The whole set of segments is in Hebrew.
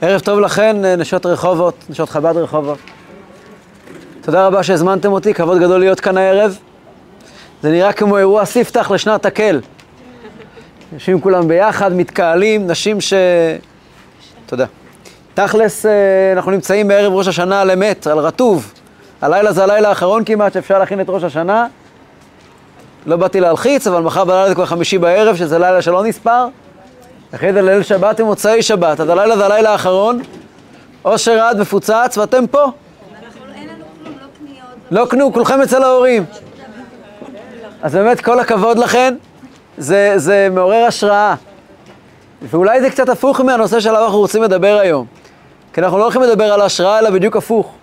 ערב טוב לכן, נשות רחובות, נשות חב"ד רחובות. תודה רבה שהזמנתם אותי, כבוד גדול להיות כאן הערב. זה נראה כמו אירוע ספתח לשנת הקל. יושבים כולם ביחד, מתקהלים, נשים ש... תודה. תכלס, אה, אנחנו נמצאים בערב ראש השנה על אמת, על רטוב. הלילה זה הלילה האחרון כמעט שאפשר להכין את ראש השנה. לא באתי להלחיץ, אבל מחר בלילה זה כבר חמישי בערב, שזה לילה שלא נספר. אחרי זה ליל שבת ומוצאי שבת, אז הלילה זה הלילה האחרון. אושר עד מפוצץ, ואתם פה. לא קנו, כולכם אצל ההורים. אז באמת כל הכבוד לכן, זה, זה מעורר השראה. ואולי זה קצת הפוך מהנושא שעליו אנחנו רוצים לדבר היום. כי אנחנו לא הולכים לדבר על השראה, אלא בדיוק הפוך.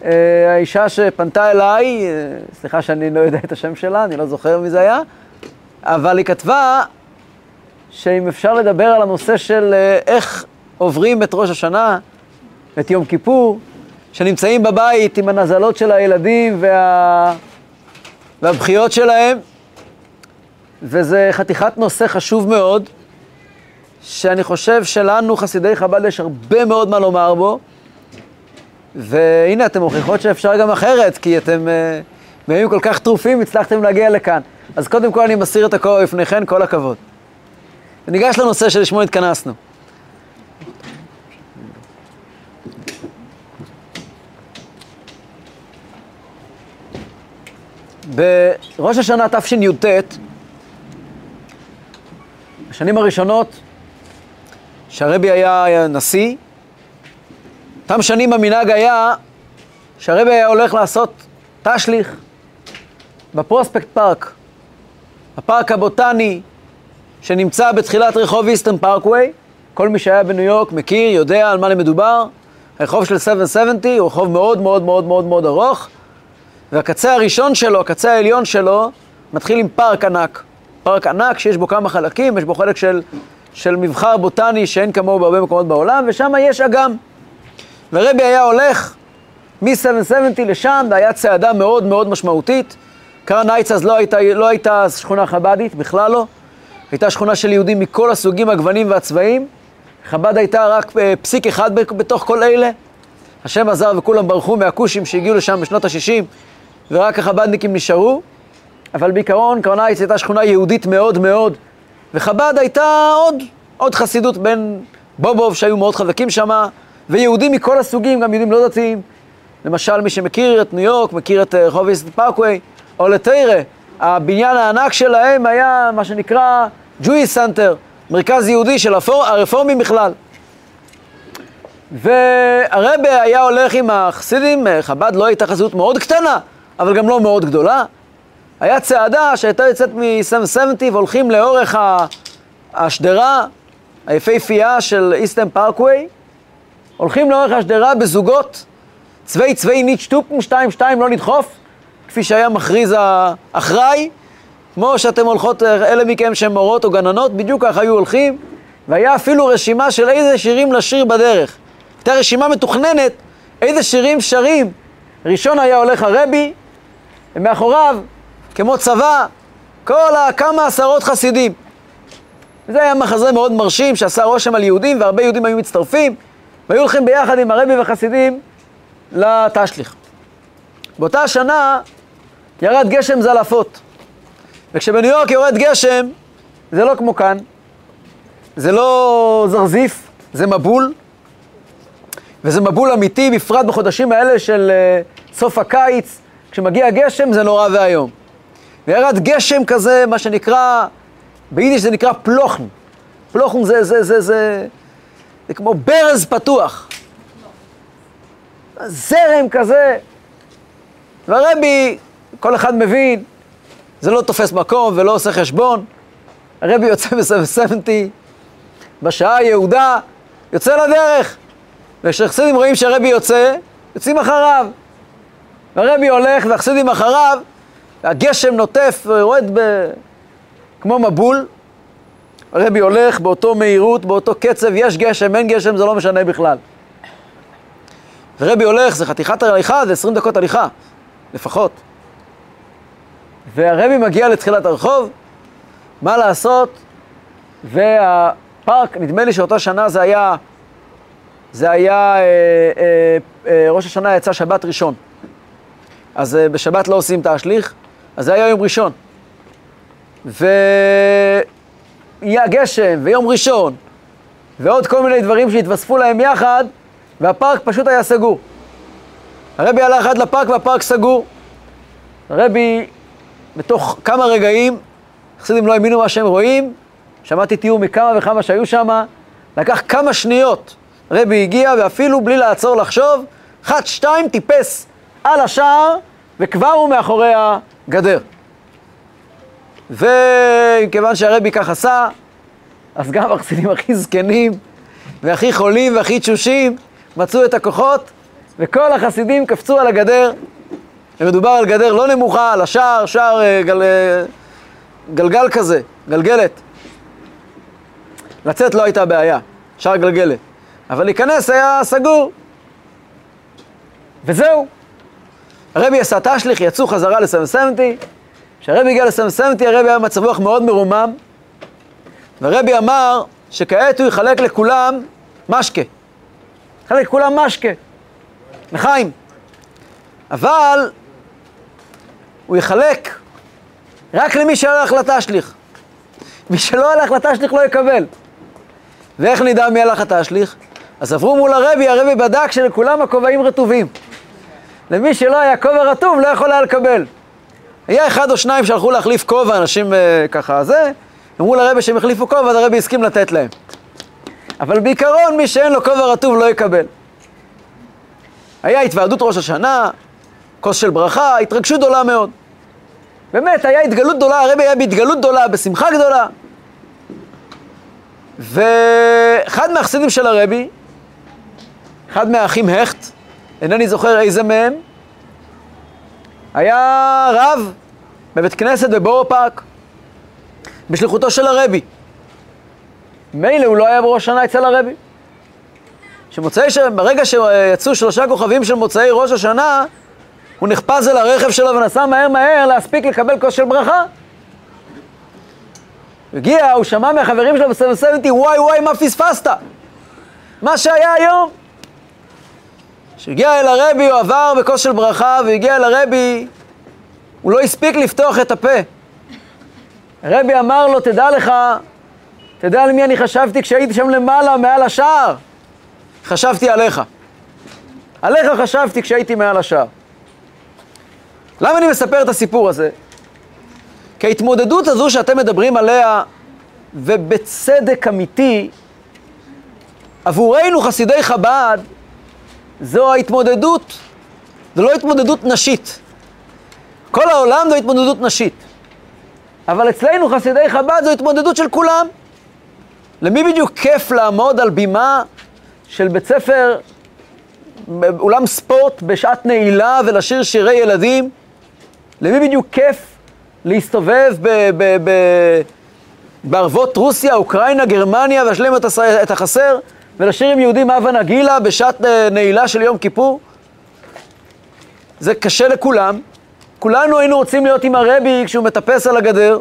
Uh, האישה שפנתה אליי, uh, סליחה שאני לא יודע את השם שלה, אני לא זוכר מי זה היה, אבל היא כתבה שאם אפשר לדבר על הנושא של uh, איך עוברים את ראש השנה, את יום כיפור, שנמצאים בבית עם הנזלות של הילדים וה... והבכיות שלהם, וזה חתיכת נושא חשוב מאוד, שאני חושב שלנו, חסידי חב"ד, יש הרבה מאוד מה לומר בו, והנה, אתם מוכיחות שאפשר גם אחרת, כי אתם uh, כל כך טרופים, הצלחתם להגיע לכאן. אז קודם כל אני מסיר את הכובע בפניכן, כל הכבוד. וניגש לנושא שלשמו התכנסנו. בראש השנה תשי"ט, בשנים הראשונות שהרבי היה נשיא, אותם שנים המנהג היה שהרבי היה הולך לעשות תשליך בפרוספקט פארק, הפארק הבוטני שנמצא בתחילת רחוב איסטרן פארקווי. כל מי שהיה בניו יורק מכיר, יודע על מה מדובר. הרחוב של 770 הוא רחוב מאוד מאוד מאוד מאוד מאוד ארוך, והקצה הראשון שלו, הקצה העליון שלו, מתחיל עם פארק ענק. פארק ענק שיש בו כמה חלקים, יש בו חלק של, של מבחר בוטני שאין כמוהו בהרבה מקומות בעולם, ושם יש אגם. ורבי היה הולך מ-770 לשם, והיה צעדה מאוד מאוד משמעותית. קרן נייץ אז לא הייתה, לא הייתה שכונה חב"דית, בכלל לא. הייתה שכונה של יהודים מכל הסוגים, הגוונים והצבעים. חב"ד הייתה רק אה, פסיק אחד בתוך כל אלה. השם עזר וכולם ברחו מהכושים שהגיעו לשם בשנות ה-60, ורק החב"דניקים נשארו. אבל בעיקרון קרנייץ הייתה שכונה יהודית מאוד מאוד, וחב"ד הייתה עוד, עוד חסידות בין בובוב שהיו מאוד חזקים שם, ויהודים מכל הסוגים, גם יהודים לא דתיים. למשל, מי שמכיר את ניו יורק, מכיר את אה, רחוב איסטרן פארקווי, או לתיירה, הבניין הענק שלהם היה מה שנקרא Jewish Center, מרכז יהודי של הפור, הרפורמים בכלל. והרבי היה הולך עם החסידים, אה, חב"ד לא הייתה חסידות מאוד קטנה, אבל גם לא מאוד גדולה. היה צעדה שהייתה יוצאת מ-770 והולכים לאורך השדרה היפהפייה של איסטם פארקווי, הולכים לאורך השדרה בזוגות, צווי צווי ניט שטופן, שתיים שתיים לא נדחוף, כפי שהיה מכריז האחראי, כמו שאתם הולכות, אלה מכם שהן מורות או גננות, בדיוק ככה היו הולכים, והיה אפילו רשימה של איזה שירים לשיר בדרך. הייתה רשימה מתוכננת, איזה שירים שרים. ראשון היה הולך הרבי, ומאחוריו כמו צבא, כל ה... כמה עשרות חסידים. זה היה מחזה מאוד מרשים שעשה רושם על יהודים, והרבה יהודים היו מצטרפים, והיו הולכים ביחד עם הרבי וחסידים לתשליך. באותה שנה ירד גשם זלעפות. וכשבניו יורק יורד גשם, זה לא כמו כאן, זה לא זרזיף, זה מבול, וזה מבול אמיתי, בפרט בחודשים האלה של uh, סוף הקיץ, כשמגיע גשם זה נורא ואיום. וירד גשם כזה, מה שנקרא, ביידיש זה נקרא פלוכן. פלוכן זה, זה, זה, זה, זה כמו ברז פתוח. זרם כזה. והרבי, כל אחד מבין, זה לא תופס מקום ולא עושה חשבון. הרבי יוצא ב-770, בשעה היהודה, יוצא לדרך. וכשהחסידים רואים שהרבי יוצא, יוצאים אחריו. והרבי הולך והחסידים אחריו, והגשם נוטף ויורד ב... כמו מבול. הרבי הולך באותו מהירות, באותו קצב, יש גשם, אין גשם, זה לא משנה בכלל. הרבי הולך, זה חתיכת הליכה, זה 20 דקות הליכה, לפחות. והרבי מגיע לתחילת הרחוב, מה לעשות? והפארק, נדמה לי שאותה שנה זה היה זה היה, אה, אה, אה, ראש השנה יצא שבת ראשון. אז אה, בשבת לא עושים תשליך, אז זה היה יום ראשון. והיה גשם, ויום ראשון, ועוד כל מיני דברים שהתווספו להם יחד, והפארק פשוט היה סגור. הרבי הלך עד לפארק והפארק סגור. הרבי, בתוך כמה רגעים, חסידים לא האמינו מה שהם רואים, שמעתי תיאור מכמה וכמה שהיו שם, לקח כמה שניות. רבי הגיע, ואפילו בלי לעצור לחשוב, אחת, שתיים, טיפס על השער, וכבר הוא מאחורי הגדר. וכיוון שהרבי כך עשה, אז גם החסידים הכי זקנים, והכי חולים והכי תשושים, מצאו את הכוחות, וכל החסידים קפצו על הגדר. ומדובר על גדר לא נמוכה, על השער, שער אה, גל, אה, גלגל כזה, גלגלת. לצאת לא הייתה בעיה, שער גלגלת. אבל להיכנס היה סגור. וזהו. הרבי עשה תשליך, יצאו חזרה לסמסמתי. כשהרבי הגיע לסמסמתי, הרבי היה במצב רוח מאוד מרומם. והרבי אמר שכעת הוא יחלק לכולם משקה. יחלק לכולם משקה. לחיים. אבל הוא יחלק רק למי שהלך לתשליך. מי שלא הלך לתשליך לא יקבל. ואיך נדע מי הלך לתשליך? אז עברו מול הרבי, הרבי בדק שלכולם הכובעים רטובים. למי שלא היה כובע רטוב לא יכול היה לקבל. היה אחד או שניים שהלכו להחליף כובע, אנשים uh, ככה זה, אמרו לרבי שהם החליפו כובע, אז הרבי הסכים לתת להם. אבל בעיקרון מי שאין לו כובע רטוב לא יקבל. היה התוועדות ראש השנה, כוס של ברכה, התרגשות גדולה מאוד. באמת, היה התגלות גדולה, הרבי היה בהתגלות גדולה, בשמחה גדולה. ואחד מהחסידים של הרבי, אחד מהאחים הכט, אינני זוכר איזה מהם, היה רב בבית כנסת בבורו פארק, בשליחותו של הרבי. מילא הוא לא היה בראש השנה אצל הרבי. שמוצאי. ברגע שיצאו שלושה כוכבים של מוצאי ראש השנה, הוא נחפז אל הרכב שלו ונסע מהר מהר להספיק לקבל כוס של ברכה. הגיע, הוא שמע מהחברים שלו ב-770, וואי וואי, מה פספסת? מה שהיה היום. כשהגיע אל הרבי, הוא עבר בכוס של ברכה, והגיע אל הרבי, הוא לא הספיק לפתוח את הפה. הרבי אמר לו, תדע לך, תדע על מי אני חשבתי כשהייתי שם למעלה, מעל השער. חשבתי עליך. עליך חשבתי כשהייתי מעל השער. למה אני מספר את הסיפור הזה? כי ההתמודדות הזו שאתם מדברים עליה, ובצדק אמיתי, עבורנו חסידי חב"ד, זו ההתמודדות, זו לא התמודדות נשית. כל העולם זו התמודדות נשית. אבל אצלנו, חסידי חב"ד, זו התמודדות של כולם. למי בדיוק כיף לעמוד על בימה של בית ספר, אולם ספורט בשעת נעילה ולשיר שירי ילדים? למי בדיוק כיף להסתובב ב- ב- ב- בערבות רוסיה, אוקראינה, גרמניה, ולהשלים את החסר, ולשיר עם יהודים אבה נגילה בשעת אה, נעילה של יום כיפור? זה קשה לכולם. כולנו היינו רוצים להיות עם הרבי כשהוא מטפס על הגדר,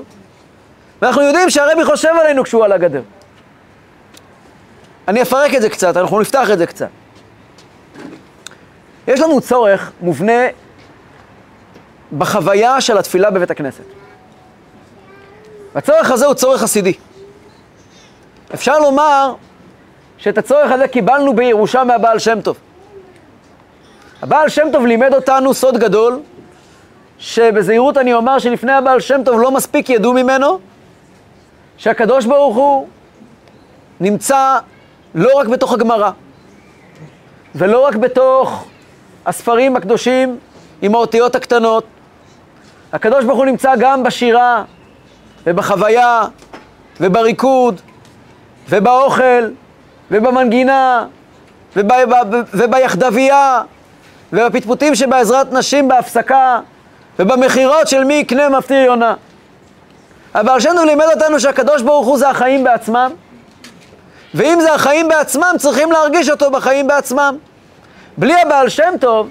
ואנחנו יודעים שהרבי חושב עלינו כשהוא על הגדר. אני אפרק את זה קצת, אנחנו נפתח את זה קצת. יש לנו צורך מובנה בחוויה של התפילה בבית הכנסת. והצורך הזה הוא צורך חסידי. אפשר לומר שאת הצורך הזה קיבלנו בירושה מהבעל שם טוב. הבעל שם טוב לימד אותנו סוד גדול, שבזהירות אני אומר שלפני הבעל שם טוב לא מספיק ידעו ממנו, שהקדוש ברוך הוא נמצא לא רק בתוך הגמרא, ולא רק בתוך הספרים הקדושים עם האותיות הקטנות, הקדוש ברוך הוא נמצא גם בשירה, ובחוויה, ובריקוד, ובאוכל, ובמנגינה, וביחדבייה, ובפטפוטים שבעזרת נשים בהפסקה, ובמכירות של מי יקנה מפטיר יונה. אבל שם לימד אותנו שהקדוש ברוך הוא זה החיים בעצמם, ואם זה החיים בעצמם, צריכים להרגיש אותו בחיים בעצמם. בלי הבעל שם טוב,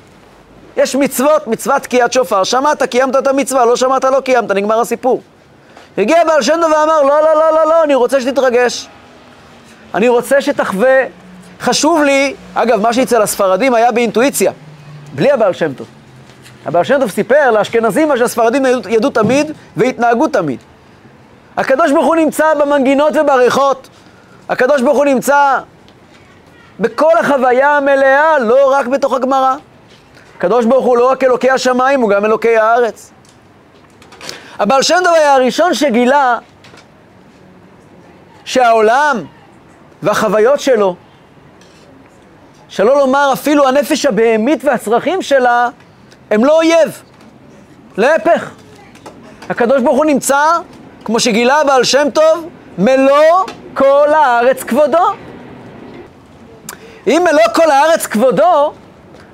יש מצוות, מצוות תקיעת שופר, שמעת, קיימת את המצווה, לא שמעת, לא קיימת, נגמר הסיפור. הגיע בעל שם טוב ואמר, לא, לא, לא, לא, לא, אני רוצה שתתרגש. אני רוצה שתחווה חשוב לי, אגב, מה שאצל הספרדים היה באינטואיציה, בלי הבעל שם טוב. הבעל שם טוב סיפר לאשכנזים מה שהספרדים ידעו, תמיד והתנהגו תמיד. הקדוש ברוך הוא נמצא במנגינות ובריחות. הקדוש ברוך הוא נמצא בכל החוויה המלאה, לא רק בתוך הגמרא. הקדוש ברוך הוא לא רק אלוקי השמיים, הוא גם אלוקי הארץ. הבעל שם טוב היה הראשון שגילה שהעולם והחוויות שלו, שלא לומר אפילו הנפש הבהמית והצרכים שלה, הם לא אויב. להפך, הקדוש ברוך הוא נמצא, כמו שגילה הבעל שם טוב, מלוא כל הארץ כבודו. אם מלוא כל הארץ כבודו,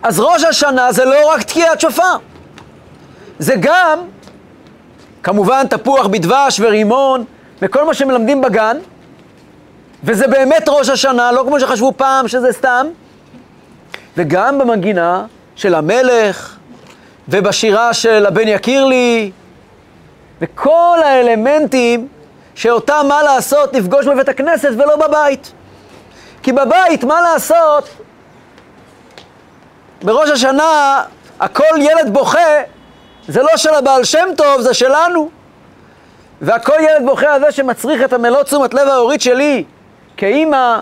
אז ראש השנה זה לא רק תקיעת שופר. זה גם, כמובן, תפוח בדבש ורימון, וכל מה שמלמדים בגן, וזה באמת ראש השנה, לא כמו שחשבו פעם שזה סתם, וגם במנגינה של המלך, ובשירה של הבן יקיר לי, וכל האלמנטים שאותם, מה לעשות, נפגוש בבית הכנסת ולא בבית. כי בבית, מה לעשות, בראש השנה הכל ילד בוכה, זה לא של הבעל שם טוב, זה שלנו. והכל ילד בוכה הזה שמצריך את המלוא תשומת לב ההורית שלי כאימא,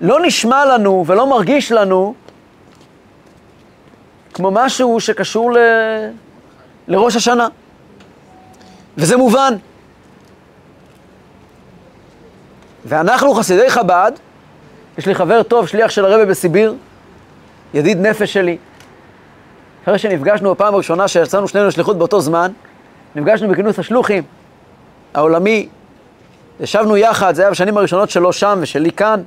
לא נשמע לנו ולא מרגיש לנו כמו משהו שקשור ל... לראש השנה. וזה מובן. ואנחנו חסידי חב"ד, יש לי חבר טוב, שליח של הרבי בסיביר, ידיד נפש שלי. אחרי שנפגשנו בפעם הראשונה שיצאנו שנינו לשליחות באותו זמן, נפגשנו בכינוס השלוחים העולמי, ישבנו יחד, זה היה בשנים הראשונות שלו שם ושלי כאן.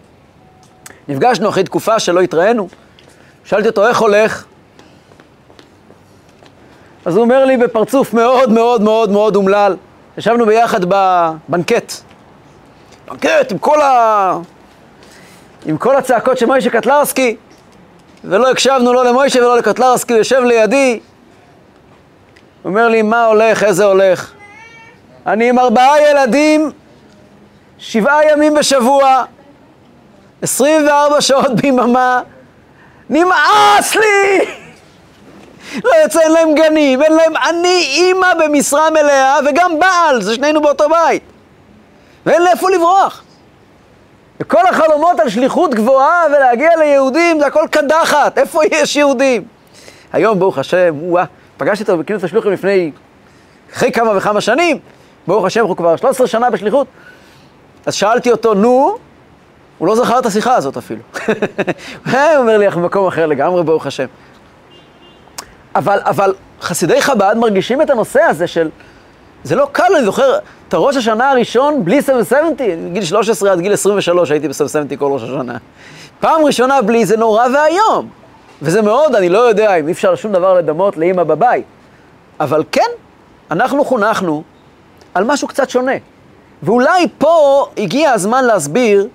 נפגשנו אחרי תקופה שלא התראינו. שאלתי אותו, איך הולך? אז הוא אומר לי בפרצוף מאוד מאוד מאוד מאוד אומלל, ישבנו ביחד בבנקט. בנקט עם כל, ה... עם כל הצעקות של מוישה קטלרסקי, ולא הקשבנו לא למוישה ולא לקטלרסקי, הוא יושב לידי. הוא אומר לי, מה הולך, איזה הולך? אני עם ארבעה ילדים, שבעה ימים בשבוע, 24 שעות ביממה, נמאס לי! לא יוצא, אין להם גנים, אין להם... אני אימא במשרה מלאה וגם בעל, זה שנינו באותו בית. ואין לאיפה לברוח. וכל החלומות על שליחות גבוהה ולהגיע ליהודים, זה הכל קדחת, איפה יש יהודים? היום, ברוך השם, וואה, פגשתי אותו בכינוס השלוחים לפני, אחרי כמה וכמה שנים, ברוך השם, אנחנו כבר 13 שנה בשליחות. אז שאלתי אותו, נו, הוא לא זכר את השיחה הזאת אפילו. הוא אומר לי, אנחנו במקום אחר לגמרי, ברוך השם. אבל, אבל חסידי חב"ד מרגישים את הנושא הזה של... זה לא קל, אני זוכר, את הראש השנה הראשון בלי 770, גיל 13 עד גיל 23 הייתי ב-770 כל ראש השנה. פעם ראשונה בלי זה נורא ואיום. וזה מאוד, אני לא יודע אם אי אפשר שום דבר לדמות לאימא בבית. אבל כן, אנחנו חונכנו על משהו קצת שונה. ואולי פה הגיע הזמן להסביר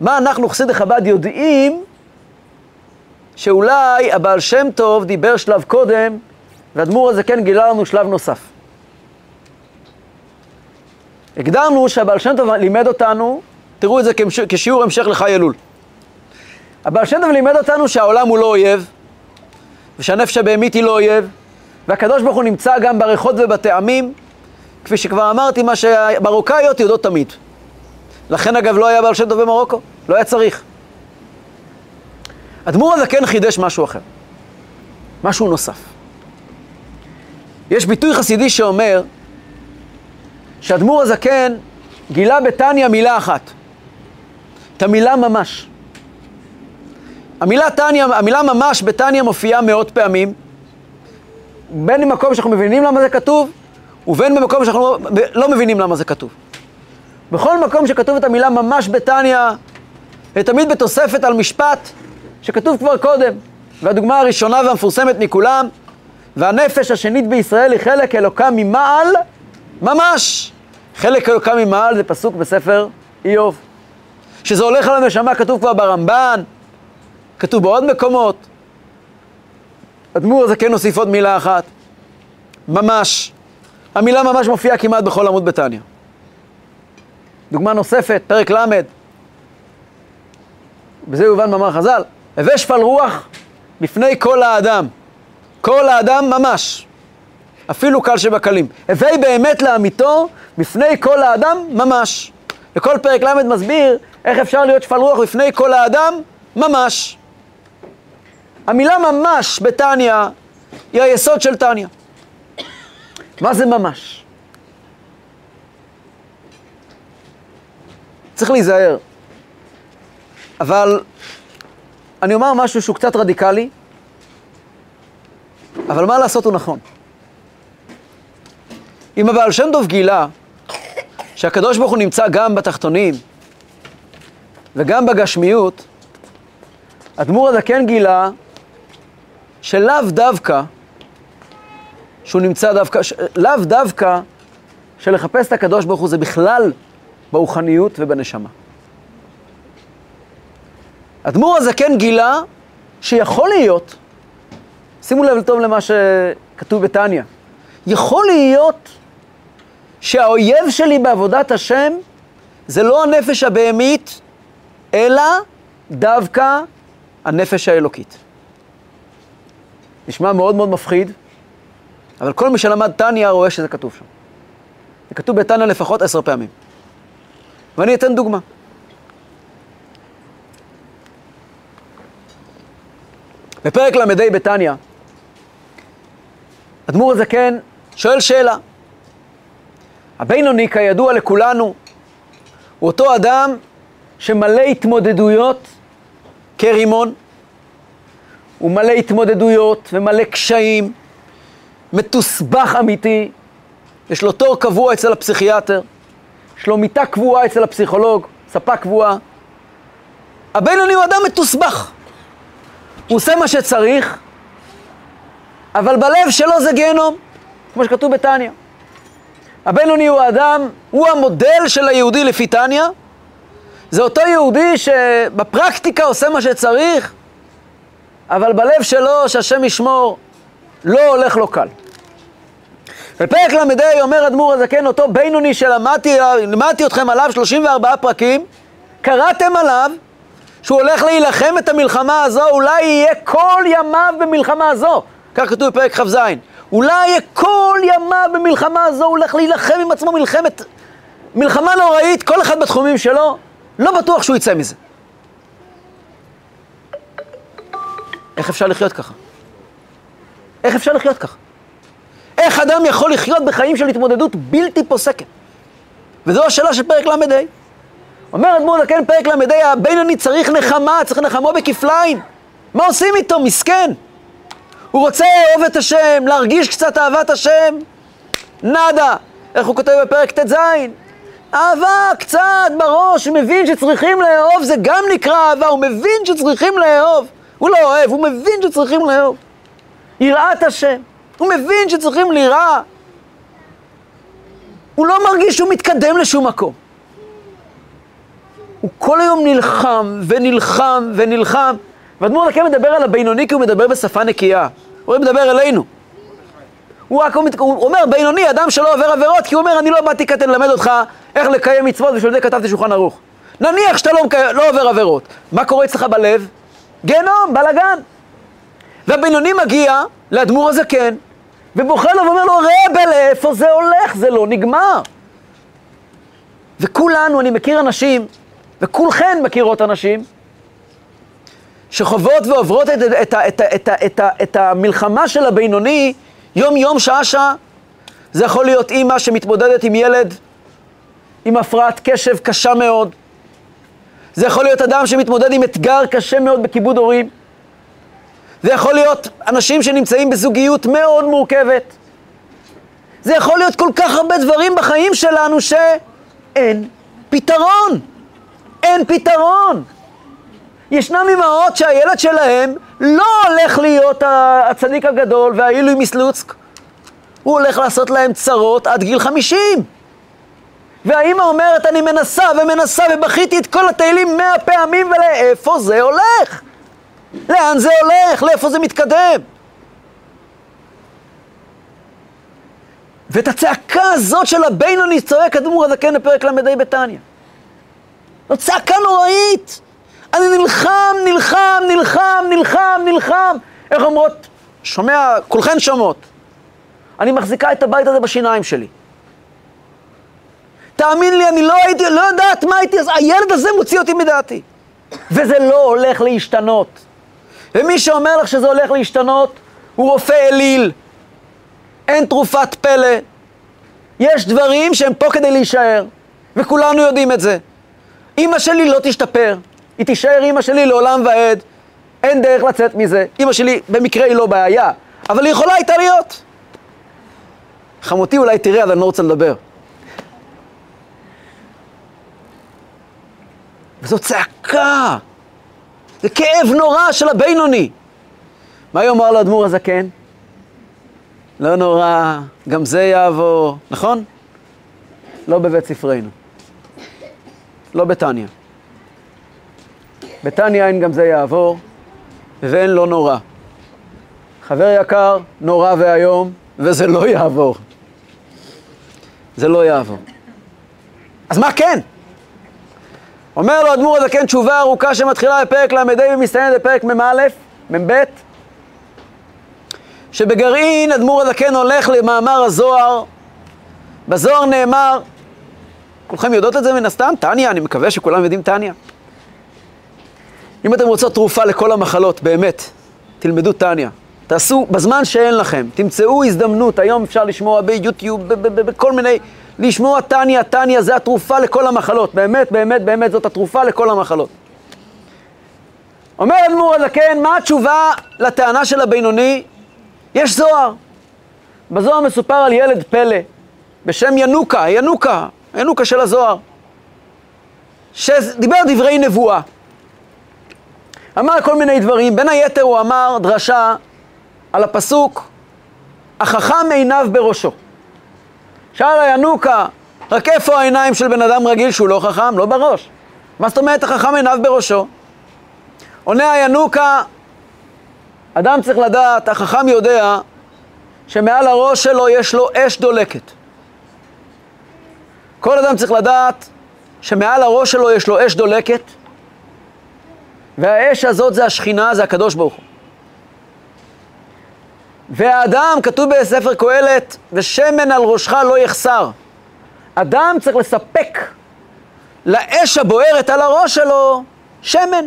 מה אנחנו חסידי חב"ד יודעים שאולי הבעל שם טוב דיבר שלב קודם, והדמור הזה כן גילה לנו שלב נוסף. הגדרנו שהבעל שם טוב לימד אותנו, תראו את זה כשיעור המשך לחי אלול. הבעל שם טוב לימד אותנו שהעולם הוא לא אויב, ושהנפש הבהמית היא לא אויב, והקדוש ברוך הוא נמצא גם בריחות ובטעמים, כפי שכבר אמרתי, מה שמרוקאיות יודעות תמיד. לכן אגב לא היה בעל שם טוב במרוקו, לא היה צריך. אדמו"ר הזה כן חידש משהו אחר, משהו נוסף. יש ביטוי חסידי שאומר שאדמו"ר הזקן גילה בתניא מילה אחת, את המילה ממש. המילה תניא, המילה ממש בתניא מופיעה מאות פעמים, בין במקום שאנחנו מבינים למה זה כתוב, ובין במקום שאנחנו לא, לא מבינים למה זה כתוב. בכל מקום שכתוב את המילה ממש בתניא, ותמיד בתוספת על משפט, שכתוב כבר קודם, והדוגמה הראשונה והמפורסמת מכולם, והנפש השנית בישראל היא חלק אלוקה ממעל, ממש. חלק אלוקה ממעל זה פסוק בספר איוב. שזה הולך על הנשמה, כתוב כבר ברמב"ן, כתוב בעוד מקומות. הדמור הזה כן הוסיף עוד מילה אחת. ממש. המילה ממש מופיעה כמעט בכל עמוד בתניא. דוגמה נוספת, פרק ל', בזה יובן מאמר חז"ל, הווה שפל רוח בפני כל האדם. כל האדם ממש. אפילו קל שבקלים. הווי באמת לאמיתו בפני כל האדם ממש. וכל פרק ל' מסביר איך אפשר להיות שפל רוח בפני כל האדם ממש. המילה ממש בתניא היא היסוד של תניא. מה זה ממש? צריך להיזהר. אבל אני אומר משהו שהוא קצת רדיקלי, אבל מה לעשות הוא נכון. אם הבעל שם דוב גילה שהקדוש ברוך הוא נמצא גם בתחתונים וגם בגשמיות, אדמו"ר הזקן גילה שלאו דווקא, שהוא נמצא דווקא, לאו דווקא שלחפש את הקדוש ברוך הוא זה בכלל ברוחניות ובנשמה. אדמו"ר הזקן גילה שיכול להיות, שימו לב טוב למה שכתוב בתניא, יכול להיות שהאויב שלי בעבודת השם זה לא הנפש הבהמית, אלא דווקא הנפש האלוקית. נשמע מאוד מאוד מפחיד, אבל כל מי שלמד טניה רואה שזה כתוב שם. זה כתוב בטניה לפחות עשר פעמים. ואני אתן דוגמה. בפרק ל"ה בתניא, אדמו"ר הזקן שואל שאלה. הבינוני, כידוע לכולנו, הוא אותו אדם שמלא התמודדויות כרימון. הוא מלא התמודדויות ומלא קשיים, מתוסבך אמיתי. יש לו תור קבוע אצל הפסיכיאטר, יש לו מיטה קבועה אצל הפסיכולוג, ספה קבועה. הבינוני הוא אדם מתוסבך. הוא עושה מה שצריך, אבל בלב שלו זה גיהנום, כמו שכתוב בתניא. הבינוני הוא האדם, הוא המודל של היהודי לפי תניא. זה אותו יהודי שבפרקטיקה עושה מה שצריך, אבל בלב שלו, שהשם ישמור, לא הולך לו קל. בפרק ל"ה אומר אדמו"ר הזקן, אותו בינוני שלמדתי אתכם עליו 34 פרקים, קראתם עליו שהוא הולך להילחם את המלחמה הזו, אולי יהיה כל ימיו במלחמה הזו. כך כתוב בפרק כ"ז. אולי כל ימיו במלחמה הזו, הוא הולך להילחם עם עצמו מלחמת... מלחמה נוראית, כל אחד בתחומים שלו, לא בטוח שהוא יצא מזה. איך אפשר לחיות ככה? איך אפשר לחיות ככה? איך אדם יכול לחיות בחיים של התמודדות בלתי פוסקת? וזו השאלה של פרק ל"ה. אומר אדמו"ר זקן פרק ל"ה, הבינוני צריך נחמה, צריך נחמו בכפליים. מה עושים איתו? מסכן. הוא רוצה לאהוב את השם, להרגיש קצת אהבת השם. נאדה. איך הוא כותב בפרק ט"ז? אהבה קצת בראש, הוא מבין שצריכים לאהוב, זה גם נקרא אהבה, הוא מבין שצריכים לאהוב. הוא לא אוהב, הוא מבין שצריכים לאהוב. יראת השם. הוא מבין שצריכים ליראה. הוא לא מרגיש שהוא מתקדם לשום מקום. הוא כל היום נלחם ונלחם ונלחם. ואדמו"ר דקה מדבר על הבינוני כי הוא מדבר בשפה נקייה. הוא מדבר אלינו. הוא רק אומר, בינוני, אדם שלא עובר עבירות, כי הוא אומר, אני לא באתי כדי ללמד אותך איך לקיים מצוות, בשביל זה כתבתי שולחן ערוך. נניח שאתה לא, לא עובר עבירות. מה קורה אצלך בלב? גיהנום, בלאגן. והבינוני מגיע לאדמו"ר הזקן, ובוכה לו ואומר לו, רבה, לאיפה זה הולך? זה לא נגמר. וכולנו, אני מכיר אנשים, וכולכן מכירות אנשים, שחוות ועוברות את, את, את, את, את, את המלחמה של הבינוני יום-יום, שעה-שעה. זה יכול להיות אימא שמתמודדת עם ילד עם הפרעת קשב קשה מאוד. זה יכול להיות אדם שמתמודד עם אתגר קשה מאוד בכיבוד הורים. זה יכול להיות אנשים שנמצאים בזוגיות מאוד מורכבת. זה יכול להיות כל כך הרבה דברים בחיים שלנו שאין פתרון. אין פתרון. ישנם אמהות שהילד שלהם לא הולך להיות הצדיק הגדול והעילוי מסלוצק. הוא הולך לעשות להם צרות עד גיל חמישים. והאימא אומרת, אני מנסה ומנסה ובכיתי את כל התהילים מאה פעמים, ולאיפה זה הולך? לאן זה הולך? לאיפה זה מתקדם? ואת הצעקה הזאת של הבינוני צועק אדמו"ר הזקן בפרק ל"ה בתניא. זו צעקה נוראית. אני נלחם, נלחם, נלחם, נלחם, נלחם. איך אומרות? שומע, כולכן שומעות. אני מחזיקה את הבית הזה בשיניים שלי. תאמין לי, אני לא הייתי, לא יודעת מה הייתי, הילד הזה מוציא אותי מדעתי. וזה לא הולך להשתנות. ומי שאומר לך שזה הולך להשתנות, הוא רופא אליל. אין תרופת פלא. יש דברים שהם פה כדי להישאר, וכולנו יודעים את זה. אימא שלי לא תשתפר, היא תישאר אימא שלי לעולם ועד, אין דרך לצאת מזה. אימא שלי במקרה היא לא בעיה, אבל היא יכולה הייתה להיות. חמותי אולי תראה, אבל אני לא רוצה לדבר. וזו צעקה, זה כאב נורא של הבינוני. מה יאמר לאדמו"ר הזקן? לא נורא, גם זה יעבור, נכון? לא בבית ספרנו. לא בתניא. בתניא אין גם זה יעבור, ואין לא נורא. חבר יקר, נורא ואיום, וזה לא יעבור. זה לא יעבור. אז מה כן? אומר לו אדמו"ר הזקן תשובה ארוכה שמתחילה בפרק ל"ה ומסתיימת בפרק מ"א, מ"ב, שבגרעין אדמו"ר הזקן הולך למאמר הזוהר, בזוהר נאמר, כולכם יודעות את זה מן הסתם? טניה, אני מקווה שכולם יודעים טניה. אם אתם רוצות תרופה לכל המחלות, באמת, תלמדו טניה. תעשו, בזמן שאין לכם, תמצאו הזדמנות, היום אפשר לשמוע ביוטיוב, בכל מיני, לשמוע טניה, טניה זה התרופה לכל המחלות, באמת, באמת, באמת זאת התרופה לכל המחלות. אומר אדמו"ר הזקן, מה התשובה לטענה של הבינוני? יש זוהר. בזוהר מסופר על ילד פלא בשם ינוקה, ינוקה, ינוקה של הזוהר, שדיבר דברי נבואה. אמר כל מיני דברים, בין היתר הוא אמר דרשה על הפסוק, החכם עיניו בראשו. שאל הינוקה, רק איפה העיניים של בן אדם רגיל שהוא לא חכם? לא בראש. מה זאת אומרת החכם עיניו בראשו? עונה הינוקה, אדם צריך לדעת, החכם יודע שמעל הראש שלו יש לו אש דולקת. כל אדם צריך לדעת שמעל הראש שלו יש לו אש דולקת, והאש הזאת זה השכינה, זה הקדוש ברוך הוא. והאדם, כתוב בספר קהלת, ושמן על ראשך לא יחסר. אדם צריך לספק לאש הבוערת על הראש שלו שמן.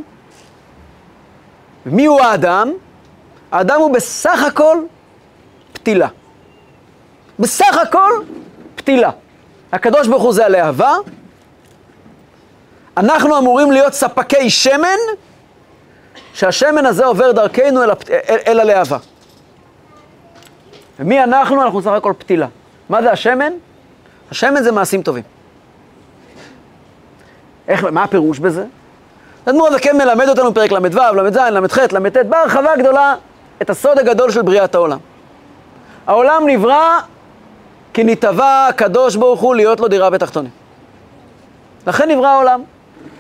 מי הוא האדם? האדם הוא בסך הכל פתילה. בסך הכל פתילה. הקדוש ברוך הוא זה הלהבה, אנחנו אמורים להיות ספקי שמן, שהשמן הזה עובר דרכנו אל, הפ... אל, אל הלהבה. ומי אנחנו? אנחנו סך הכל פתילה. מה זה השמן? השמן זה מעשים טובים. איך, מה הפירוש בזה? אדמו"ר הזקן מלמד אותנו פרק ל"ו, ל"ז, ל"ח, ל"ט, בהרחבה גדולה, את הסוד הגדול של בריאת העולם. העולם נברא כי נתבע הקדוש ברוך הוא להיות לו דירה בתחתונים. לכן נברא העולם.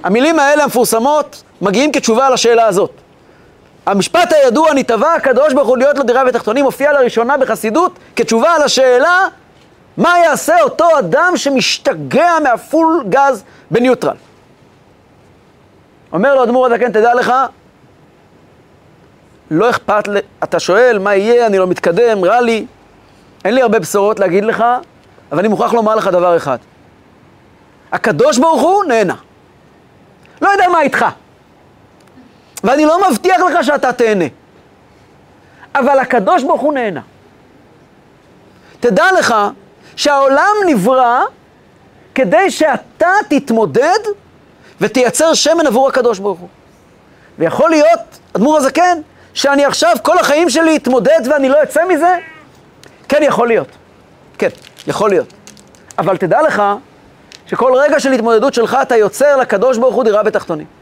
המילים האלה המפורסמות מגיעים כתשובה על השאלה הזאת. המשפט הידוע, נתבע הקדוש ברוך הוא להיות לו דירה בתחתונים, מופיע לראשונה בחסידות כתשובה על השאלה מה יעשה אותו אדם שמשתגע מהפול גז בניוטרל. אומר לו אדמו"ר הזקן, תדע לך, לא אכפת, אתה שואל מה יהיה, אני לא מתקדם, רע לי, אין לי הרבה בשורות להגיד לך, אבל אני מוכרח לומר לך דבר אחד. הקדוש ברוך הוא נהנה. לא יודע מה איתך. ואני לא מבטיח לך שאתה תהנה. אבל הקדוש ברוך הוא נהנה. תדע לך שהעולם נברא כדי שאתה תתמודד ותייצר שמן עבור הקדוש ברוך הוא. ויכול להיות, אדמו"ר הזקן, שאני עכשיו כל החיים שלי אתמודד ואני לא אצא מזה? כן, יכול להיות. כן, יכול להיות. אבל תדע לך שכל רגע של התמודדות שלך אתה יוצר לקדוש ברוך הוא דירה בתחתונים.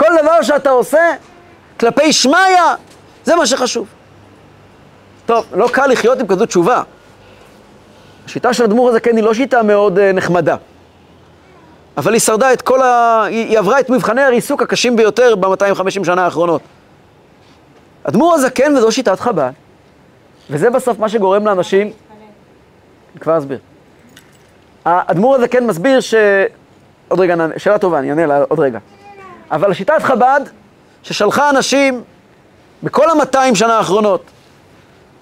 כל דבר שאתה עושה כלפי שמיא, זה מה שחשוב. טוב, לא קל לחיות עם כזאת תשובה. השיטה של אדמו"ר הזקן היא לא שיטה מאוד uh, נחמדה. אבל היא שרדה את כל ה... היא עברה את מבחני הריסוק הקשים ביותר ב-250 שנה האחרונות. אדמו"ר הזקן וזו שיטת חב"ד, וזה בסוף מה שגורם לאנשים... אני כבר אסביר. האדמו"ר הזקן מסביר ש... עוד רגע, שאלה טובה, אני אענה לה עוד רגע. אבל שיטת חב"ד, ששלחה אנשים בכל המאתיים שנה האחרונות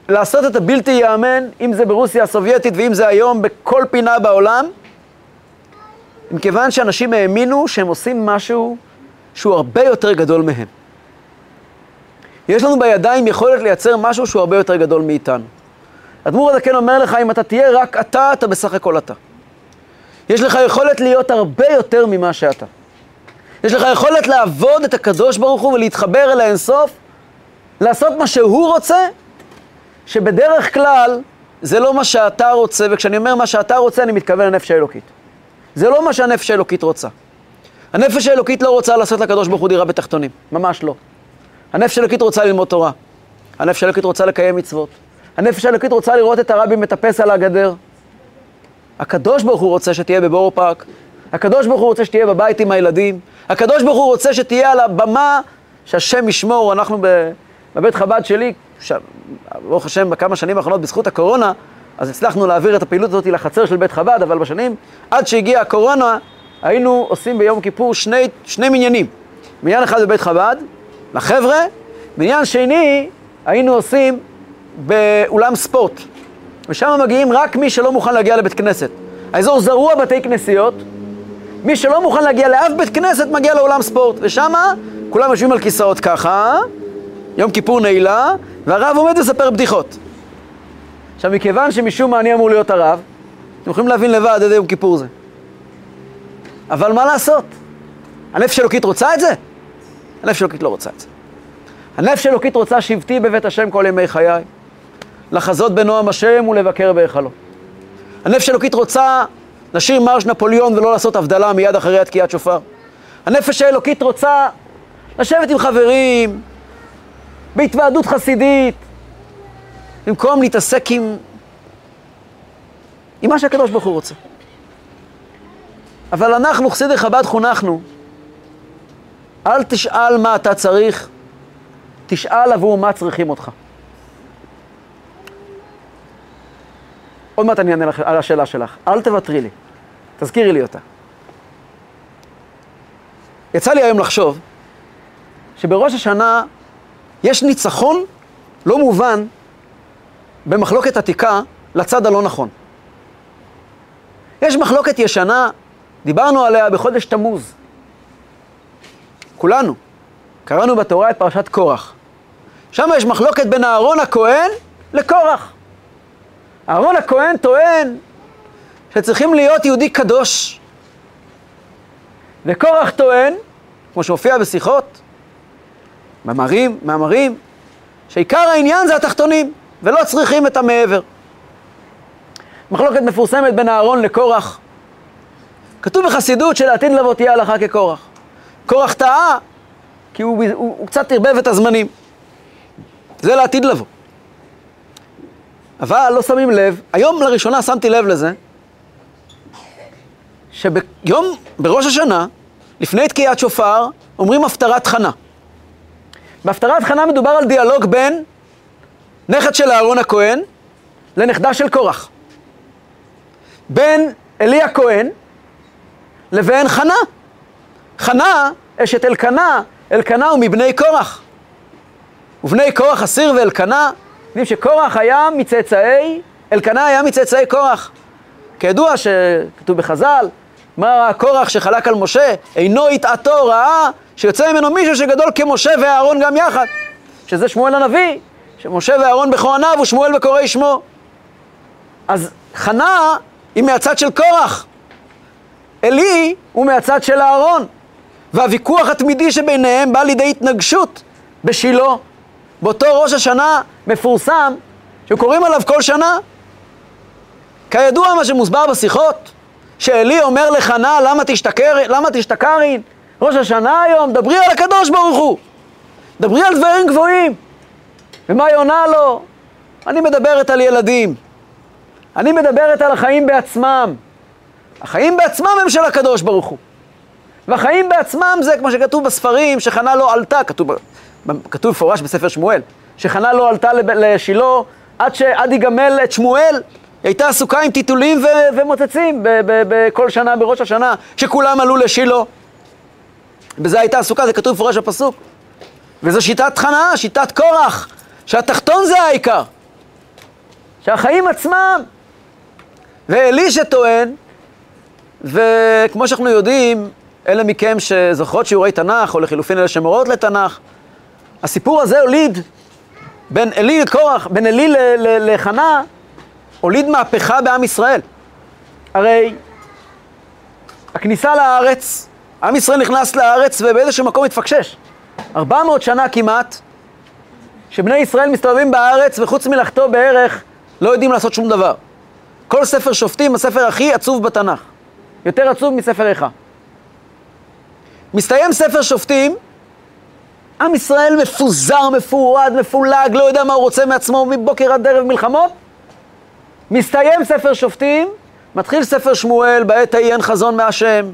לעשות את הבלתי ייאמן, אם זה ברוסיה הסובייטית ואם זה היום בכל פינה בעולם, מכיוון שאנשים האמינו שהם עושים משהו שהוא הרבה יותר גדול מהם. יש לנו בידיים יכולת לייצר משהו שהוא הרבה יותר גדול מאיתנו. אדמו"ר הזקן אומר לך, אם אתה תהיה רק אתה, אתה בסך הכל אתה. יש לך יכולת להיות הרבה יותר ממה שאתה. יש לך יכולת לעבוד את הקדוש ברוך הוא ולהתחבר אל האינסוף, לעשות מה שהוא רוצה, שבדרך כלל זה לא מה שאתה רוצה, וכשאני אומר מה שאתה רוצה, אני מתכוון לנפש האלוקית. זה לא מה שהנפש האלוקית רוצה. הנפש האלוקית לא רוצה לעשות לקדוש ברוך הוא דירה בתחתונים, ממש לא. הנפש האלוקית רוצה ללמוד תורה. הנפש האלוקית רוצה לקיים מצוות. הנפש האלוקית רוצה לראות את הרבי מטפס על הגדר. הקדוש ברוך הוא רוצה שתהיה בבורו פארק. הקדוש ברוך הוא רוצה שתהיה בבית עם הילדים. הקדוש ברוך הוא רוצה שתהיה על הבמה, שהשם ישמור. אנחנו בבית חב"ד שלי, ברוך השם, בכמה שנים האחרונות, בזכות הקורונה, אז הצלחנו להעביר את הפעילות הזאת לחצר של בית חב"ד, אבל בשנים, עד שהגיעה הקורונה, היינו עושים ביום כיפור שני, שני מניינים. מניין אחד בבית חב"ד, לחבר'ה, מניין שני היינו עושים באולם ספורט. ושם מגיעים רק מי שלא מוכן להגיע לבית כנסת. האזור זרוע בתי כנסיות, מי שלא מוכן להגיע לאף בית כנסת מגיע לאולם ספורט. ושם כולם יושבים על כיסאות ככה, יום כיפור נעילה, והרב עומד לספר בדיחות. עכשיו, מכיוון שמשום מה אני אמור להיות הרב, אתם יכולים להבין לבד איזה יום כיפור זה. אבל מה לעשות? הנפש האלוקית רוצה את זה? הנפש האלוקית לא רוצה את זה. הנפש האלוקית רוצה שבטי בבית השם כל ימי חיי, לחזות בנועם השם ולבקר בהיכלו. הנפש האלוקית רוצה לשיר מרש נפוליאון ולא לעשות הבדלה מיד אחרי התקיעת שופר. הנפש האלוקית רוצה לשבת עם חברים, בהתוועדות חסידית, במקום להתעסק עם, עם מה שהקדוש ברוך הוא רוצה. אבל אנחנו, חסידי חב"ד, חונכנו, אל תשאל מה אתה צריך, תשאל עבור מה צריכים אותך. עוד מעט אני אענה לך על השאלה שלך. אל תוותרי לי, תזכירי לי אותה. יצא לי היום לחשוב שבראש השנה יש ניצחון לא מובן במחלוקת עתיקה לצד הלא נכון. יש מחלוקת ישנה, דיברנו עליה בחודש תמוז. כולנו. קראנו בתורה את פרשת קורח. שם יש מחלוקת בין אהרון הכהן לקורח. אהרון הכהן טוען שצריכים להיות יהודי קדוש. וקורח טוען, כמו שהופיע בשיחות, מאמרים, מאמרים, שעיקר העניין זה התחתונים, ולא צריכים את המעבר. מחלוקת מפורסמת בין אהרון לקורח. כתוב בחסידות שלעתיד לבוא תהיה הלכה כקורח. קורח טעה, כי הוא, הוא, הוא קצת ערבב את הזמנים. זה לעתיד לבוא. אבל לא שמים לב, היום לראשונה שמתי לב לזה, שביום, בראש השנה, לפני תקיעת שופר, אומרים הפטרת חנה. בהפטרת חנה מדובר על דיאלוג בין נכד של אהרון הכהן לנכדה של קורח. בין אלי הכהן לבין חנה. חנה, אשת אלקנה, אלקנה הוא מבני קורח. ובני קורח אסיר ואלקנה, יודעים שקורח היה מצאצאי, אלקנה היה מצאצאי קורח. כידוע שכתוב בחז"ל, מה קורח שחלק על משה, אינו יטעתו רעה, שיוצא ממנו מישהו שגדול כמשה ואהרון גם יחד, שזה שמואל הנביא, שמשה ואהרון בכהניו ושמואל בקוראי שמו. אז חנה היא מהצד של קורח, עלי הוא מהצד של אהרון, והוויכוח התמידי שביניהם בא לידי התנגשות בשילה. באותו ראש השנה מפורסם, שקוראים עליו כל שנה. כידוע מה שמוסבר בשיחות, שעלי אומר לחנה, למה תשתכר, למה תשתכרין? ראש השנה היום, דברי על הקדוש ברוך הוא. דברי על דברים גבוהים. ומה היא עונה לו? אני מדברת על ילדים. אני מדברת על החיים בעצמם. החיים בעצמם הם של הקדוש ברוך הוא. והחיים בעצמם זה כמו שכתוב בספרים, שחנה לא עלתה, כתוב, כתוב מפורש בספר שמואל, שחנה לא עלתה לשילה עד, ש, עד יגמל את שמואל, היא הייתה עסוקה עם טיטולים ו- ומוצצים בכל שנה, בראש השנה, שכולם עלו לשילה. בזה הייתה עסוקה, זה כתוב מפורש בפסוק. וזו שיטת חנה, שיטת קורח, שהתחתון זה העיקר. שהחיים עצמם. ואלישע טוען, וכמו שאנחנו יודעים, אלה מכם שזוכרות שיעורי תנ"ך, או לחילופין אלה שמורות לתנ"ך, הסיפור הזה הוליד בין אלי לקורח, בין אלי לחנה, הוליד מהפכה בעם ישראל. הרי הכניסה לארץ, עם ישראל נכנס לארץ ובאיזשהו מקום התפקשש. 400 שנה כמעט, שבני ישראל מסתובבים בארץ וחוץ מלחטוא בערך לא יודעים לעשות שום דבר. כל ספר שופטים, הספר הכי עצוב בתנ"ך. יותר עצוב מספר איכה. מסתיים ספר שופטים, עם ישראל מפוזר, מפורד, מפולג, לא יודע מה הוא רוצה מעצמו מבוקר עד ערב מלחמות. מסתיים ספר שופטים, מתחיל ספר שמואל, בעת ההיא אין חזון מהשם,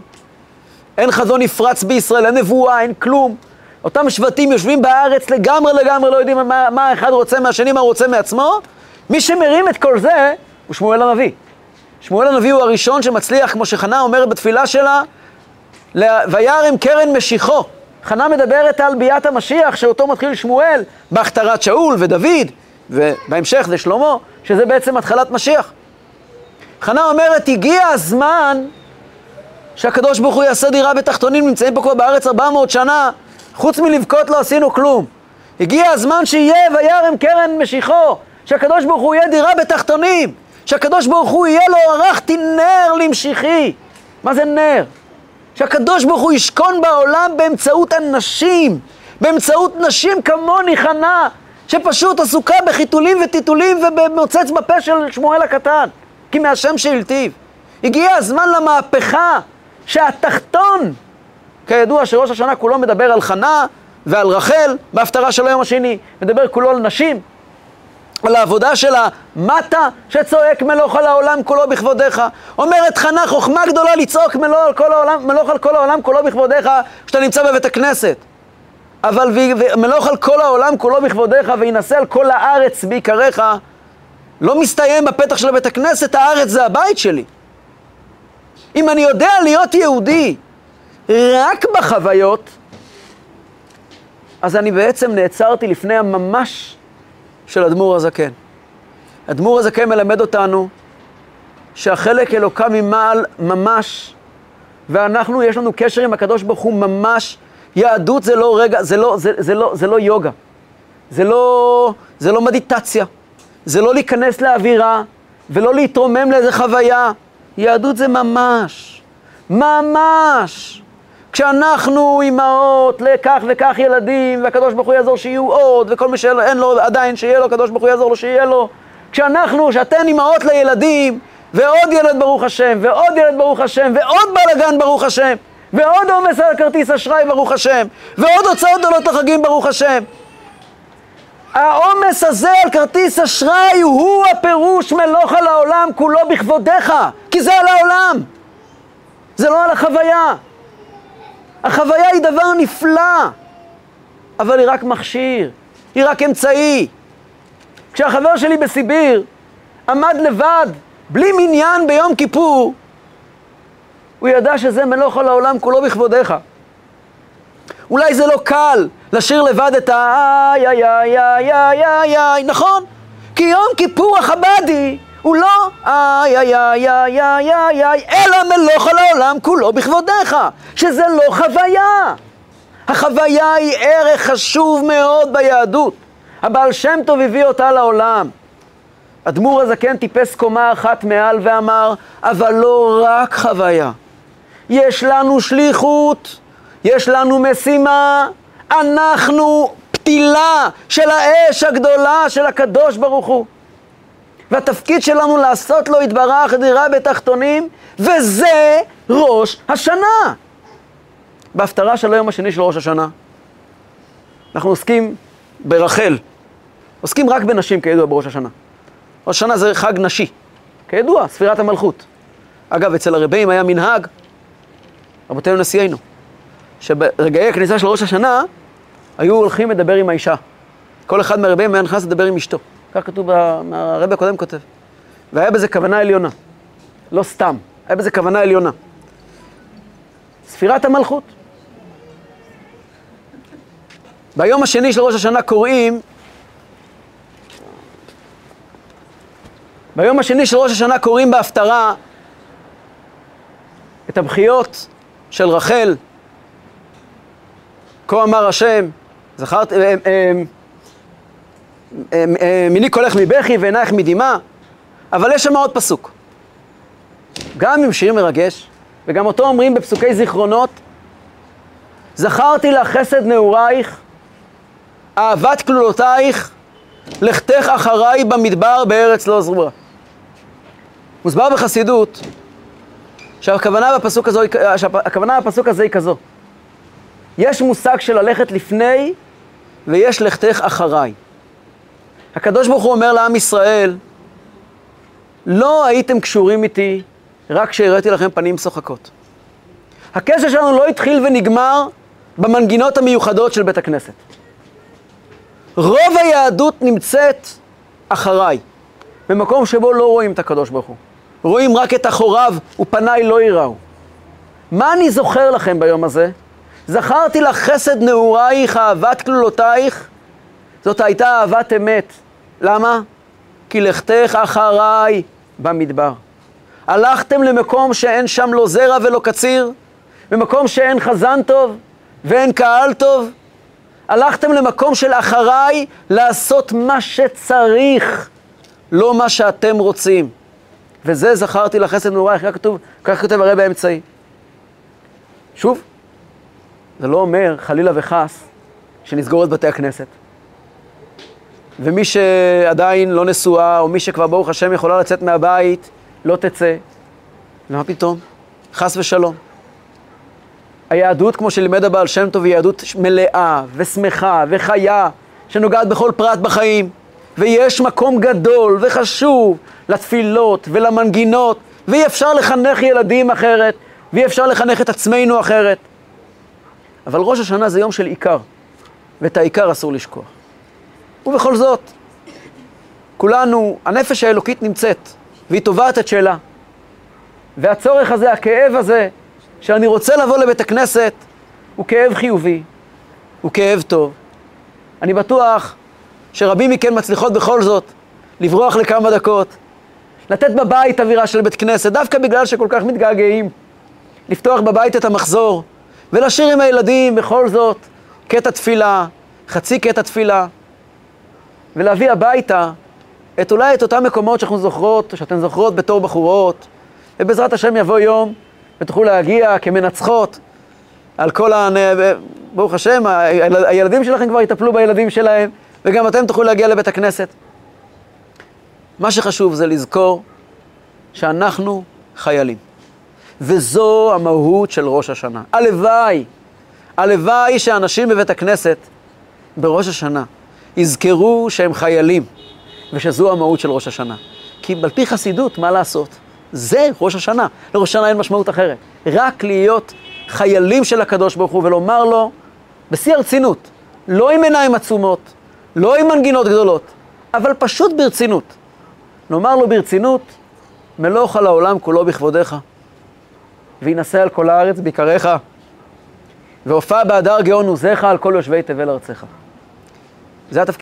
אין חזון נפרץ בישראל, אין נבואה, אין כלום. אותם שבטים יושבים בארץ לגמרי לגמרי, לא יודעים מה, מה אחד רוצה מהשני, מה הוא רוצה מעצמו. מי שמרים את כל זה הוא שמואל הנביא. שמואל הנביא הוא הראשון שמצליח, כמו שחנה אומרת בתפילה שלה, וירם קרן משיחו. חנה מדברת על ביאת המשיח, שאותו מתחיל שמואל, בהכתרת שאול ודוד, ובהמשך זה שלמה, שזה בעצם התחלת משיח. חנה אומרת, הגיע הזמן שהקדוש ברוך הוא יעשה דירה בתחתונים, נמצאים פה כבר בארץ 400 שנה, חוץ מלבכות לא עשינו כלום. הגיע הזמן שיהיה וירם קרן משיחו, שהקדוש ברוך הוא יהיה דירה בתחתונים, שהקדוש ברוך הוא יהיה לו ערכתי נר למשיחי. מה זה נר? שהקדוש ברוך הוא ישכון בעולם באמצעות הנשים, באמצעות נשים כמוני חנה, שפשוט עסוקה בחיתולים וטיטולים ובמוצץ בפה של שמואל הקטן, כי מהשם שהלטיב. הגיע הזמן למהפכה שהתחתון, כידוע שראש השנה כולו מדבר על חנה ועל רחל בהפטרה של היום השני, מדבר כולו על נשים, על העבודה של המטה שצועק מלוך על העולם כולו בכבודיך. אומרת חנה, חוכמה גדולה לצעוק מלוך על כל העולם, מלוך על כל העולם כולו בכבודיך כשאתה נמצא בבית הכנסת. אבל מלוך על כל העולם כולו בכבודיך וינשא על כל הארץ בעיקריך, לא מסתיים בפתח של בית הכנסת, הארץ זה הבית שלי. אם אני יודע להיות יהודי רק בחוויות, אז אני בעצם נעצרתי לפני הממש של אדמו"ר הזקן. אדמו"ר הזקן מלמד אותנו שהחלק אלוקה ממעל ממש, ואנחנו, יש לנו קשר עם הקדוש ברוך הוא ממש. יהדות זה לא רגע, זה לא, זה, זה לא, זה לא יוגה, זה לא, זה לא מדיטציה, זה לא להיכנס לאווירה ולא להתרומם לאיזה חוויה. יהדות זה ממש, ממש. כשאנחנו אימהות לכך וכך ילדים, והקדוש ברוך הוא יעזור שיהיו עוד, וכל מי שאין לו עדיין שיהיה לו, הקדוש ברוך הוא יעזור לו שיהיה לו. כשאנחנו, שאתן אימהות לילדים, ועוד ילד ברוך השם, ועוד ילד ברוך השם, ועוד בלאגן ברוך השם, ועוד עומס על כרטיס אשראי ברוך השם, ועוד הוצאות גדולות לחגים ברוך השם. העומס הזה על כרטיס אשראי הוא הפירוש מלוך על העולם כולו בכבודיך, כי זה על העולם, זה לא על החוויה. החוויה היא דבר נפלא, אבל היא רק מכשיר, היא רק אמצעי. כשהחבר שלי בסיביר עמד לבד, בלי מניין ביום כיפור, הוא ידע שזה מלוך על העולם כולו בכבודיך. אולי זה לא קל לשיר לבד את ה-איי, איי, איי, איי, איי, איי, איי, נכון? כי יום כיפור החבדי הוא לא איי איי איי איי איי איי איי, אלא מלוך על העולם כולו בכבודיך, שזה לא חוויה. החוויה היא ערך חשוב מאוד ביהדות. הבעל שם טוב הביא אותה לעולם. אדמו"ר הזקן טיפס קומה אחת מעל ואמר, אבל לא רק חוויה. יש לנו שליחות, יש לנו משימה, אנחנו פתילה של האש הגדולה של הקדוש ברוך הוא. והתפקיד שלנו לעשות לו יתברך דירה בתחתונים, וזה ראש השנה. בהפטרה של היום השני של ראש השנה, אנחנו עוסקים ברחל. עוסקים רק בנשים, כידוע, בראש השנה. ראש השנה זה חג נשי. כידוע, ספירת המלכות. אגב, אצל הרבים היה מנהג, רבותינו נשיאנו, שברגעי הכניסה של ראש השנה, היו הולכים לדבר עם האישה. כל אחד מהרבים היה נכנס לדבר עם אשתו. כך כתוב, הרבי הקודם כותב. והיה בזה כוונה עליונה, לא סתם, היה בזה כוונה עליונה. ספירת המלכות. ביום השני של ראש השנה קוראים, ביום השני של ראש השנה קוראים בהפטרה את הבכיות של רחל, כה אמר השם, זכרת, אה, אה, אה, מיני קולך מבכי ועינייך מדמעה, אבל יש שם עוד פסוק. גם עם שיר מרגש, וגם אותו אומרים בפסוקי זיכרונות, זכרתי לך חסד נעורייך, אהבת כלולותייך, לכתך אחריי במדבר בארץ לא זרועה. מוסבר בחסידות שהכוונה בפסוק, הזו, שהכוונה בפסוק הזה היא כזו. יש מושג של ללכת לפני ויש לכתך אחריי. הקדוש ברוך הוא אומר לעם ישראל, לא הייתם קשורים איתי רק כשהראיתי לכם פנים שוחקות. הקשר שלנו לא התחיל ונגמר במנגינות המיוחדות של בית הכנסת. רוב היהדות נמצאת אחריי, במקום שבו לא רואים את הקדוש ברוך הוא. רואים רק את אחוריו ופניי לא יראו. מה אני זוכר לכם ביום הזה? זכרתי לך חסד נעורייך, אהבת כלולותייך. זאת הייתה אהבת אמת. למה? כי לכתך אחריי במדבר. הלכתם למקום שאין שם לא זרע ולא קציר, במקום שאין חזן טוב ואין קהל טוב. הלכתם למקום של אחריי לעשות מה שצריך, לא מה שאתם רוצים. וזה זכרתי לחסד נעורייך, כך כתוב, כך כותב הרי באמצעי. שוב, זה לא אומר, חלילה וחס, שנסגור את בתי הכנסת. ומי שעדיין לא נשואה, או מי שכבר ברוך השם יכולה לצאת מהבית, לא תצא. ומה פתאום? חס ושלום. היהדות, כמו שלימד הבעל שם טוב, היא יהדות מלאה ושמחה וחיה, שנוגעת בכל פרט בחיים. ויש מקום גדול וחשוב לתפילות ולמנגינות, ואי אפשר לחנך ילדים אחרת, ואי אפשר לחנך את עצמנו אחרת. אבל ראש השנה זה יום של עיקר, ואת העיקר אסור לשכוח. ובכל זאת, כולנו, הנפש האלוקית נמצאת, והיא תובעת את שלה. והצורך הזה, הכאב הזה, שאני רוצה לבוא לבית הכנסת, הוא כאב חיובי, הוא כאב טוב. אני בטוח שרבים מכן מצליחות בכל זאת לברוח לכמה דקות, לתת בבית אווירה של בית כנסת, דווקא בגלל שכל כך מתגעגעים, לפתוח בבית את המחזור, ולשיר עם הילדים בכל זאת קטע תפילה, חצי קטע תפילה, ולהביא הביתה את אולי את אותם מקומות שאנחנו זוכרות, שאתן זוכרות בתור בחורות, ובעזרת השם יבוא יום ותוכלו להגיע כמנצחות על כל ה... ברוך השם, הילדים שלכם כבר יטפלו בילדים שלהם, וגם אתם תוכלו להגיע לבית הכנסת. מה שחשוב זה לזכור שאנחנו חיילים. וזו המהות של ראש השנה. הלוואי, הלוואי שאנשים בבית הכנסת בראש השנה יזכרו שהם חיילים, ושזו המהות של ראש השנה. כי על פי חסידות, מה לעשות? זה ראש השנה. לראש השנה אין משמעות אחרת. רק להיות חיילים של הקדוש ברוך הוא ולומר לו, בשיא הרצינות, לא עם עיניים עצומות, לא עם מנגינות גדולות, אבל פשוט ברצינות. נאמר לו ברצינות, מלוך על העולם כולו בכבודיך. וינשא על כל הארץ ביקריך, והופע בהדר גאון עוזיך על כל יושבי תבל ארצך. זה התפקיד.